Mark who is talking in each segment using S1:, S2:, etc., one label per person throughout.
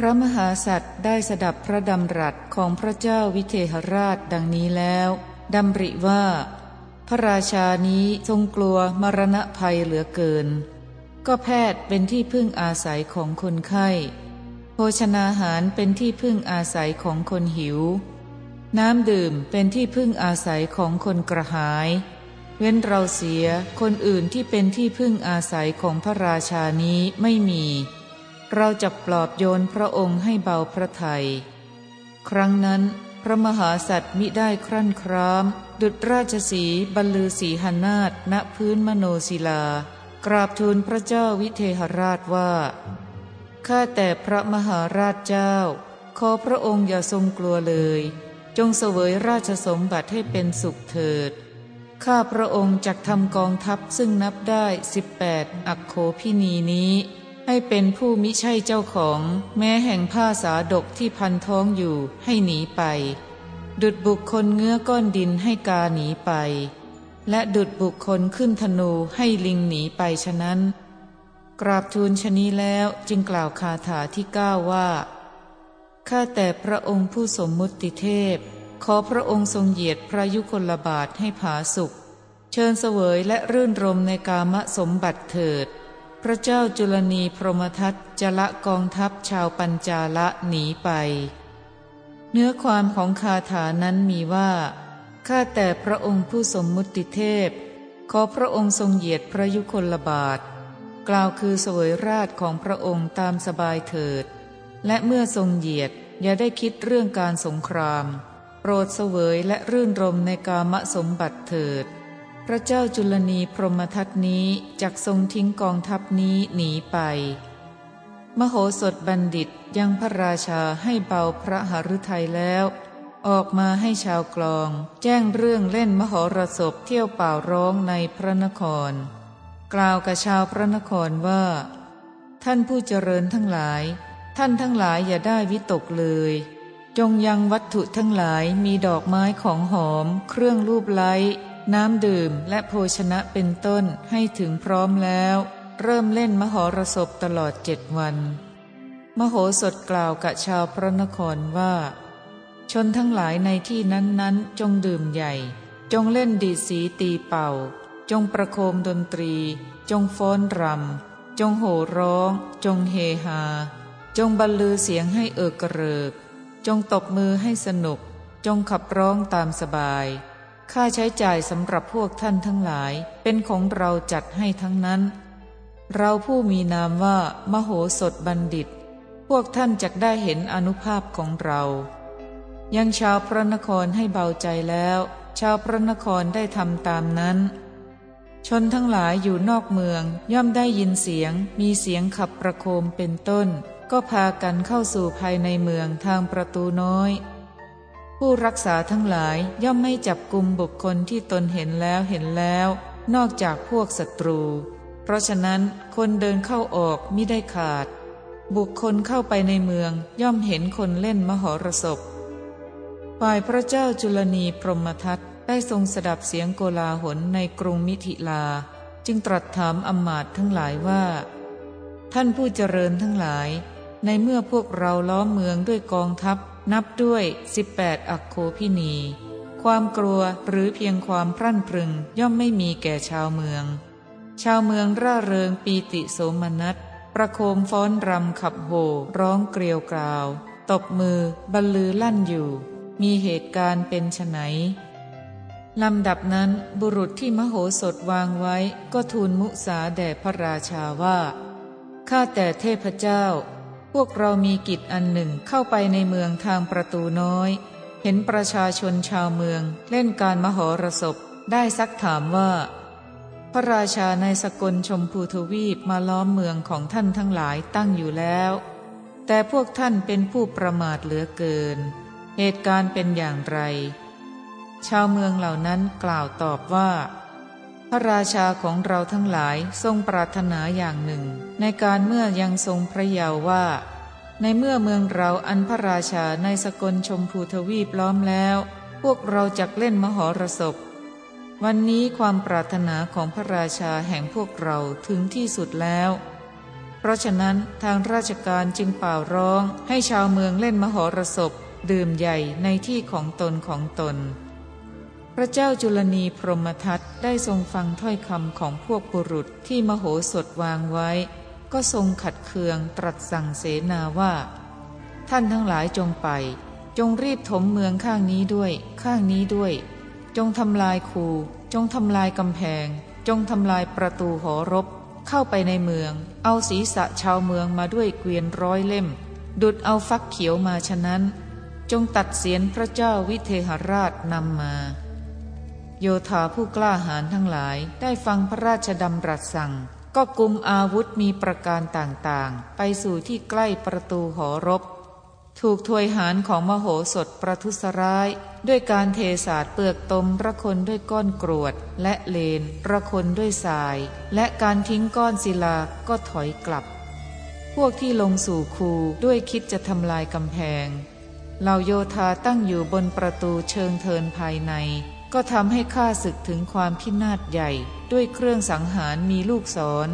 S1: พระมหาสัตว์ได้สดับพระดำรัสของพระเจ้าวิเทหราชดังนี้แล้วดำริว่า พระราชานี้ทรงกลัวมรณะภัยเหลือเกิน ก็แพทย์เป็นที่พึ่งอาศัยของคนไข้ โภชนาหารเป็นที่พึ่งอาศัยของคนหิว น้ำดื่มเป็นที่พึ่งอาศัยของคนกระหาย เว้นเราเสียคนอื่นที่เป็นที่พึ่งอาศัยของพระราชานี้ไม่มี เราจะปลอบโยนพระองค์ให้เบาพระทยัย ครั้งนั้นพระมหาสัตว์มิได้ครั่นคราม ดุจราชสีบรรลือสีหนาฏณพื้นมโนศิลา กราบทูลพระเจ้าวิเทหราชว่า ข้าแต่พระมหาราชเจ้า ขอพระองค์อย่าทรงกลัวเลย จงเสวยราชสมบัติให้เป็นสุขเถิด ข้าพระองค์จักทำกองทัพซึ่งนับได้สิบแปดอักโคพินีนี้ ให้เป็นผู้มิใช่เจ้าของ แม้แห่งผ้าสาดกที่พันท้องอยู่ให้หนีไป ดุดบุคคลเงื้อก้อนดินให้กาหนีไป และดุดบุคคลขึ้นธนูให้ลิงหนีไปฉะนั้น กราบทูลชนีแล้วจึงกล่าวคาถาที่เก้าว่าข้าแต่พระองค์ผู้สมมุติเทพ ขอพระองค์ทรงเหยียดพระยุคลบาทให้ผาสุข เชิญเสวยและรื่นรมในกามสมบัติเถิด พระเจ้าจุลนีพรหมทัตจะละกองทัพชาวปัญจาละหนีไป เนื้อความของคาถานั้นมีว่า ข้าแต่พระองค์ผู้สมมุติเทพ ขอพระองค์ทรงเหยียดพระยุคลบาท กล่าวคือสวยราชของพระองค์ตามสบายเถิด และเมื่อทรงเหยียดอย่าได้คิดเรื่องการสงคราม โปรดเสวยและรื่นรมในกามสมบัติเถิด พระเจ้าจุลนีพรหมทัตนี้จักทรงทิ้งกองทัพนี้หนีไป มโหสถบัณฑิตยังพระราชาให้เบาพระหฤทัยแล้ว ออกมาให้ชาวกลอง แจ้งเรื่องเล่นมโหรสพเที่ยวเป่าร้องในพระนคร กล่าวกับชาวพระนครว่า ท่านผู้เจริญทั้งหลาย ท่านทั้งหลายอย่าได้วิตกเลย จงยังวัตถุทั้งหลายมีดอกไม้ของหอม เครื่องรูปไล้ น้ำดื่มและโภชนะเป็นต้นให้ถึงพร้อมแล้ว เริ่มเล่นมหรสพตลอดเจ็ดวัน มโหสถกล่าวกับชาวพระนครว่า ชนทั้งหลายในที่นั้นๆ จงดื่มใหญ่ จงเล่นดีสีตีเป่า จงประโคมดนตรี จงฟ้อนรำจงโห่ร้อง จงเฮฮา จงบรรลือเสียงให้เอิกกระเริก จงตบมือให้สนุก จงขับร้องตามสบาย ค่าใช้จ่ายสำหรับพวกท่านทั้งหลายเป็นของเราจัดให้ทั้งนั้น เราผู้มีนามว่า มโหสถบัณฑิต พวกท่านจะได้เห็นอนุภาพของเรา ยังชาวพระนครให้เบาใจแล้ว ชาวพระนครได้ทำตามนั้น ชนทั้งหลายอยู่นอกเมืองย่อมได้ยินเสียง มีเสียงขับประโคมเป็นต้น ก็พากันเข้าสู่ภายในเมืองทางประตูน้อย ผู้รักษาทั้งหลายย่อมไม่จับกลุ่มบุคคลที่ตนเห็นแล้วเห็นแล้ว นอกจากพวกศัตรู เพราะฉะนั้นคนเดินเข้าออกมิได้ขาด บุคคลเข้าไปในเมืองย่อมเห็นคนเล่นมหรสพฝ่ายพระเจ้าจุลนีพรหมทัตได้ทรงสดับเสียงโกลาหลในกรุงมิถิลา จึงตรัสถามอมาตทั้งหลายว่า ท่านผู้เจริญทั้งหลาย ในเมื่อพวกเราล้อมเมืองด้วยกองทัพ นับด้วยสิบแปดอักโคพินี ความกลัวหรือเพียงความพรั่นพรึงย่อมไม่มีแก่ชาวเมือง ชาวเมืองร่าเริงปีติโสมนัส ประโคมฟ้อนรำขับโห่ร้องเกลียวกราว ตบมือบรรลือลั่นอยู่ มีเหตุการณ์เป็นไนลำดับนั้นบุรุษที่มโหสถวางไว้ก็ทูลมุสาแด่พระราชาว่า ข้าแต่เทพเจ้า วกเรามีกิจอันหนึ่งเข้าไปในเมืองทางประตูน้อย เห็นประชาชนชาวเมือง เล่นการมหรสพได้ซักถามว่า พระราชาในสกลชมพูทวีปมาล้อมเมืองของท่านทั้งหลายตั้งอยู่แล้ว แต่พวกท่านเป็นผู้ประมาทเหลือเกิน เหตุการณ์เป็นอย่างไร ชาวเมืองเหล่านั้นกล่าวตอบว่า พระราชาของเราทั้งหลายทรงปรารถนาอย่างหนึ่ง ในการเมื่อยังทรงพระเยาว์ว่า ในเมื่อเมืองเราอันพระราชาในสกลชมพูทวีปล้อมแล้ว พวกเราจักเล่นมหรสพ วันนี้ความปรารถนาของพระราชาแห่งพวกเราถึงที่สุดแล้ว เพราะฉะนั้นทางราชการจึงเป่าร้องให้ชาวเมืองเล่นมหรสพ ดื่มใหญ่ในที่ของตนของตน พระเจ้าจุลนีพรหมทัตได้ทรงฟังถ้อยคำของพวกบุรุษที่มโหสถวางไว้ ก็ทรงขัดเคืองตรัสสั่งเสนาว่า ท่านทั้งหลายจงไป จงรีบถมเมืองข้างนี้ด้วย ข้างนี้ด้วย จงทำลายคู จงทำลายกำแพง จงทำลายประตูหอรบ เข้าไปในเมือง เอาศีรษะชาวเมืองมาด้วยเกวียนร้อยเล่ม ดุดเอาฟักเขียวมาฉะนั้น จงตัดเสียนพระเจ้าวิเทหราชนำมา โยธาผู้กล้าหาญทั้งหลายได้ฟังพระราชดำรัสสั่ง ก็กุมอาวุธมีประการต่างๆ ไปสู่ที่ใกล้ประตูหอรบ ถูกถวยหารของมโหสถประทุษร้าย ด้วยการเทศาสเปลือกตมระคนด้วยก้อนกรวด และเลนระคนด้วยทราย และการทิ้งก้อนศิลาก็ถอยกลับ พวกที่ลงสู่คูด้วยคิดจะทำลายกำแพงเหล่าโยธาตั้งอยู่บนประตูเชิงเทินภายใน ก็ทำให้ข้าศึกถึงความพินาศใหญ่ ด้วยเครื่องสังหารมีลูกศร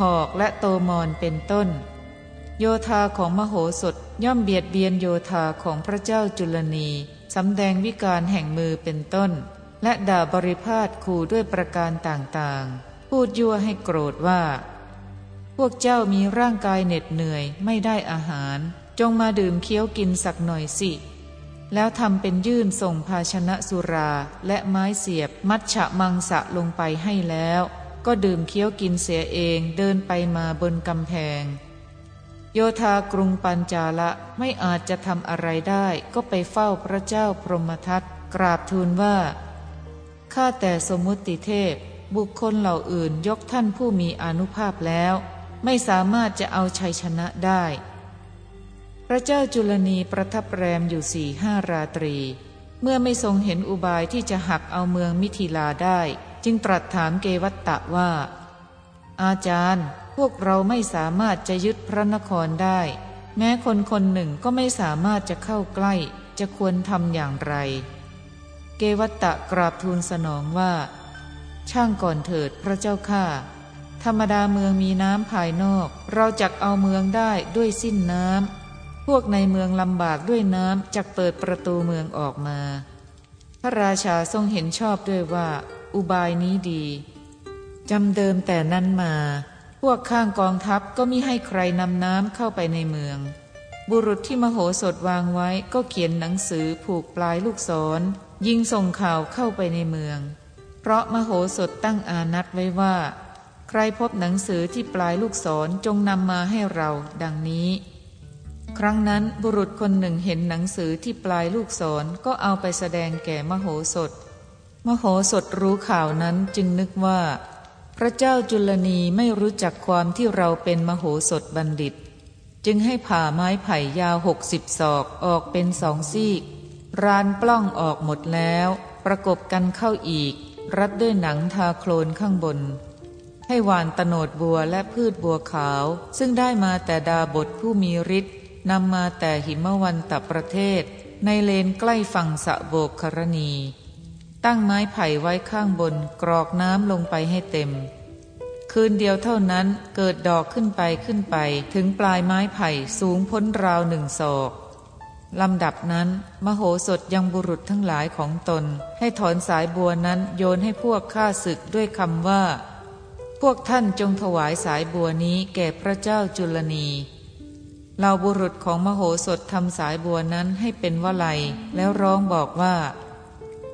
S1: หอกและโตมอนเป็นต้น โยธาของมโหสถย่อมเบียดเบียนโยธาของพระเจ้าจุลนีสำแดงวิการแห่งมือเป็นต้น และด่าบริพาทขู่ด้วยประการต่างๆ พูดยั่วให้โกรธว่า พวกเจ้ามีร่างกายเหน็ดเหนื่อยไม่ได้อาหาร จงมาดื่มเคี้ยวกินสักหน่อยสิ แล้วทำเป็นยื่นส่งภาชนะสุราและไม้เสียบมัดฉะมังสะลงไปให้แล้ว ก็ดื่มเคี้ยวกินเสียเองเดินไปมาบนกำแพง โยธากรุงปัญจาละไม่อาจจะทำอะไรได้ ก็ไปเฝ้าพระเจ้าพรหมทัตกราบทูลว่าข้าแต่สมมุติเทพ บุคคลเหล่าอื่นยกท่านผู้มีอนุภาพแล้ว ไม่สามารถจะเอาชัยชนะได้ พระเจ้าจุลนีประทับแรมอยู่สี่ห้าราตรี เมื่อไม่ทรงเห็นอุบายที่จะหักเอาเมืองมิถิลาได้ จึงตรัสถามเกวัตตะว่า อาจารย์ พวกเราไม่สามารถจะยึดพระนครได้ แม้คนคนหนึ่งก็ไม่สามารถจะเข้าใกล้จะควรทำอย่างไร เกวัตตะกราบทูลสนองว่า ช่างก่อนเถิดพระเจ้าข้าธรรมดาเมืองมีน้ำภายนอก เราจักเอาเมืองได้ด้วยสิ้นน้ำ พวกในเมืองลำบากด้วยน้ำจักเปิดประตูเมืองออกมา พระราชาทรงเห็นชอบด้วยว่า อุบายนี้ดีจำเดิมแต่นั้นมา พวกข้างกองทัพก็มิให้ใครนำน้ำเข้าไปในเมือง บุรุษที่มโหสถวางไว้ก็เขียนหนังสือผูกปลายลูกศร ยิงส่งข่าวเข้าไปในเมือง เพราะมโหสถตั้งอานัตไว้ว่า ใครพบหนังสือที่ปลายลูกศรจงนำมาให้เรา ดังนี้ ครั้งนั้นบุรุษคนหนึ่งเห็นหนังสือที่ปลายลูกศรก็เอาไปแสดงแก่มโหสถ มโหสถรู้ข่าวนั้นจึงนึกว่า พระเจ้าจุลนีไม่รู้จักความที่เราเป็นมโหสถบัณฑิต จึงให้ผ่าไม้ไผ่ยาวหกสิบศอกออกเป็นสองซีก รานปล้องออกหมดแล้ว ประกบกันเข้าอีก รัดด้วยหนังทาโคลนข้างบน ให้หวานตโนดบัวและพืชบัวขาว ซึ่งได้มาแต่ดาบทผู้มีฤทธิ์ นำมาแต่หิมวันตประเทศ ในเลนใกล้ฝั่งสะโบกครณี ตั้งไม้ไผ่ไว้ข้างบนกรอกน้ำลงไปให้เต็ม คืนเดียวเท่านั้นเกิดดอกขึ้นไปขึ้นไป ถึงปลายไม้ไผ่สูงพ้นราวหนึ่งศอกลำดับนั้น มโหสถยังบุรุษทั้งหลายของตน ให้ถอนสายบัวนั้นโยนให้พวกข้าศึกด้วยคำว่า พวกท่านจงถวายสายบัวนี้แก่พระเจ้าจุลนี เหล่าบุรุษของมโหสถทำสายบัวนั้นให้เป็นวลัยแล้วร้องบอกว่า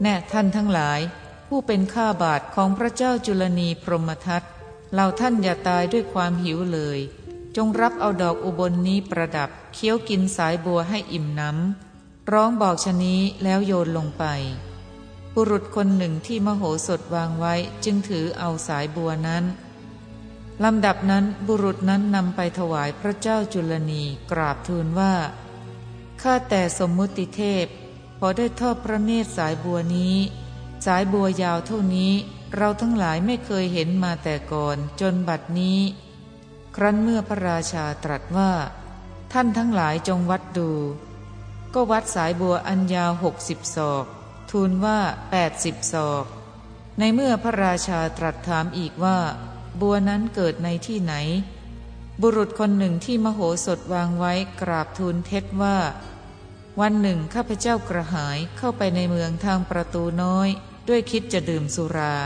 S1: แน่ท่านทั้งหลาย ผู้เป็นข้าบาทของพระเจ้าจุลนีพรหมทัตเราท่านอย่าตายด้วยความหิวเลย จงรับเอาดอกอุบลนนี้ประดับเคี้ยวกินสายบัวให้อิ่มน้ำร้องบอกชนี้แล้วโยนลงไปบุรุษคนหนึ่งที่มโหสถวางไว้จึงถือเอาสายบัวนั้น ลำดับนั้นบุรุษนั้นนำไปถวายพระเจ้าจุลนีกราบทูลว่า ข้าแต่สมมุติเทพ พอได้ทอดพระเนตรสายบัวนี้ สายบัวยาวเท่านี้เราทั้งหลายไม่เคยเห็นมาแต่ก่อนจนบัดนี้ ครั้นเมื่อพระราชาตรัสว่า ท่านทั้งหลายจงวัดดู ก็วัดสายบัวอันยาวหกสิบศอกทูลว่าแปดสิบศอก ในเมื่อพระราชาตรัสถามอีกว่า บัวนั้นเกิดในที่ไหน บุรุษคนหนึ่งที่มโหสถวางไว้กราบทูลเท็จว่า วันหนึ่งข้าพเจ้ากระหายเข้าไปในเมืองทางประตูน้อย ด้วยคิดจะดื่มสุรา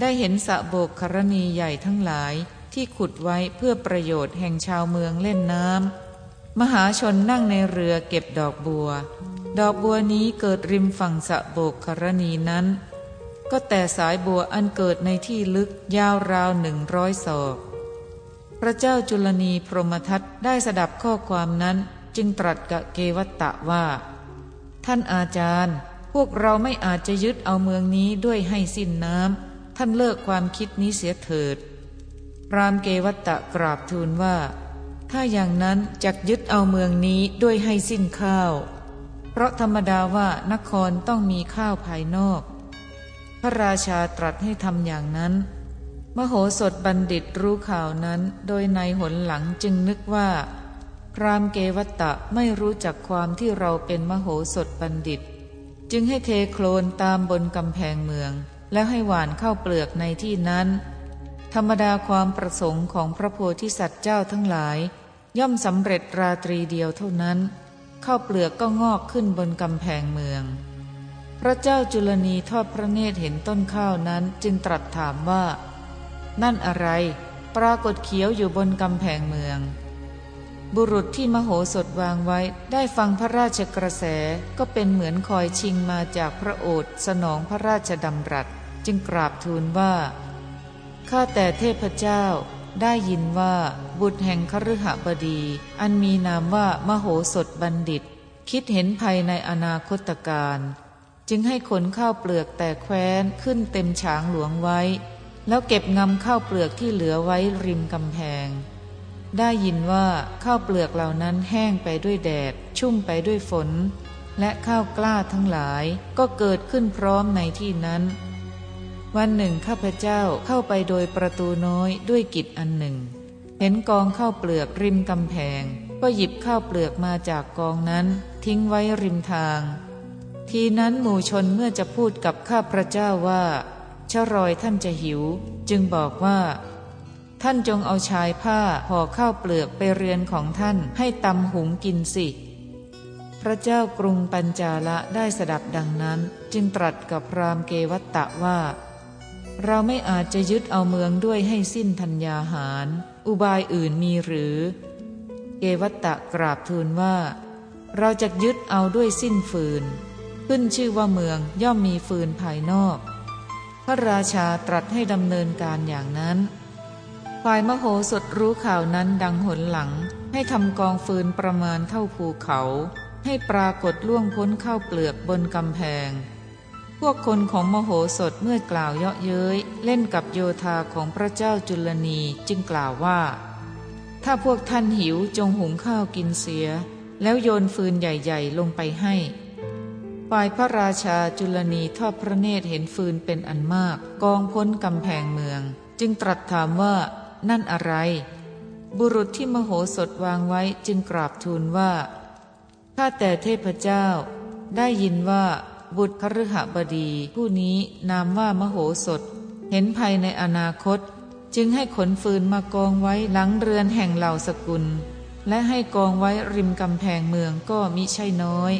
S1: ได้เห็นสะโบกครณีใหญ่ทั้งหลายที่ขุดไว้เพื่อประโยชน์แห่งชาวเมืองเล่นน้ำมหาชนนั่งในเรือเก็บดอกบัว ดอกบัวนี้เกิดริมฝั่งสะโบกครณีนั้น ก็แต่สายบัวอันเกิดในที่ลึกยาวราวหนึ่งร้อยศอก พระเจ้าจุลนีพรหมทัตได้สดับข้อความนั้นจึงตรัสกับเกวัตตะว่า ท่านอาจารย์ พวกเราไม่อาจจะยึดเอาเมืองนี้ด้วยให้สิ้นน้ำท่านเลิกความคิดนี้เสียเถิด รามเกวัตตะกราบทูลว่า ถ้าอย่างนั้นจักยึดเอาเมืองนี้ด้วยให้สิ้นข้าว เพราะธรรมดาว่านครต้องมีข้าวภายนอก ระราชาตรัสให้ทำอย่างนั้น มโหสถบัณฑิตรู้ข่าวนั้น โดยในหนหลังจึงนึกว่า พรามเกวัตตะไม่รู้จักความที่เราเป็นมโหสถบัณฑิต จึงให้เทโคลนตามบนกำแพงเมือง แล้วให้หวานเข้าเปลือกในที่นั้น ธรรมดาความประสงค์ของพระโพธิสัตว์เจ้าทั้งหลาย ย่อมสำเร็จราตรีเดียวเท่านั้น เข้าเปลือกก็งอกขึ้นบนกำแพงเมือง พระเจ้าจุลนีทอดพระเนตรเห็นต้นข้าวนั้นจึงตรัสถามว่า นั่นอะไร ปรากฏเขียวอยู่บนกำแพงเมือง บุรุษที่มโหสถวางไว้ได้ฟังพระราชกระแสก็เป็นเหมือนคอยชิงมาจากพระโอษฐ์สนองพระราชดำรัสจึงกราบทูลว่า ข้าแต่เทพเจ้าได้ยินว่าบุตรแห่งคฤหบดี อันมีนามว่ามโหสถบัณฑิต คิดเห็นภัยในอนาคตการ จึงให้ขนข้าวเปลือกแต่แคว้นขึ้นเต็มฉางหลวงไว้ แล้วเก็บงำข้าวเปลือกที่เหลือไว้ริมกำแพง ได้ยินว่าข้าวเปลือกเหล่านั้นแห้งไปด้วยแดด ชุ่มไปด้วยฝน และข้าวกล้าทั้งหลายก็เกิดขึ้นพร้อมในที่นั้น วันหนึ่งข้าพเจ้าเข้าไปโดยประตูน้อยด้วยกิจอันหนึ่ง เห็นกองข้าวเปลือกริมกำแพง ก็หยิบข้าวเปลือกมาจากกองนั้น ทิ้งไว้ริมทาง ทีนั้นหมู่ชนเมื่อจะพูดกับข้าพระเจ้าว่าชรอยท่านจะหิว จึงบอกว่า ท่านจงเอาชายผ้าห่อข้าวเปลือกไปเรือนของท่านให้ตำหุงกินสิ พระเจ้ากรุงปัญจาละได้สดับดังนั้น จึงตรัสกับพรามเกวัตตะว่า เราไม่อาจจะยึดเอาเมืองด้วยให้สิ้นธัญญาหาร อุบายอื่นมีหรือ เกวัตตะกราบทูลว่า เราจะยึดเอาด้วยสิ้นฟืน ขึ้นชื่อว่าเมืองย่อมมีฟืนภายนอก พระราชาตรัสให้ดำเนินการอย่างนั้น ฝ่ายมโหสถรู้ข่าวนั้นดังหนหลัง ให้ทำกองฟืนประมาณเท่าภูเขา ให้ปรากฏล่วงพ้นเข้าเปลือกบนกำแพง พวกคนของมโหสถเมื่อกล่าวเยาะเย้ยเล่นกับโยธาของพระเจ้าจุลนีจึงกล่าวว่า ถ้าพวกท่านหิวจงหุงข้าวกินเสีย แล้วโยนฟืนใหญ่ ๆ ลงไปให้ ฝ่ายพระราชาจุลนีทอดพระเนตรเห็นฟืนเป็นอันมาก กองพ้นกำแพงเมือง จึงตรัสถามว่านั่นอะไร บุรุษที่มโหสถวางไว้จึงกราบทูลว่าข้าแต่เทพเจ้า ได้ยินว่าบุตรคฤหบดี ผู้นี้นามว่ามโหสถ เห็นภัยในอนาคต จึงให้ขนฟืนมากองไว้หลังเรือนแห่งเหล่าสกุล และให้กองไว้ริมกำแพงเมืองก็มิใช่น้อย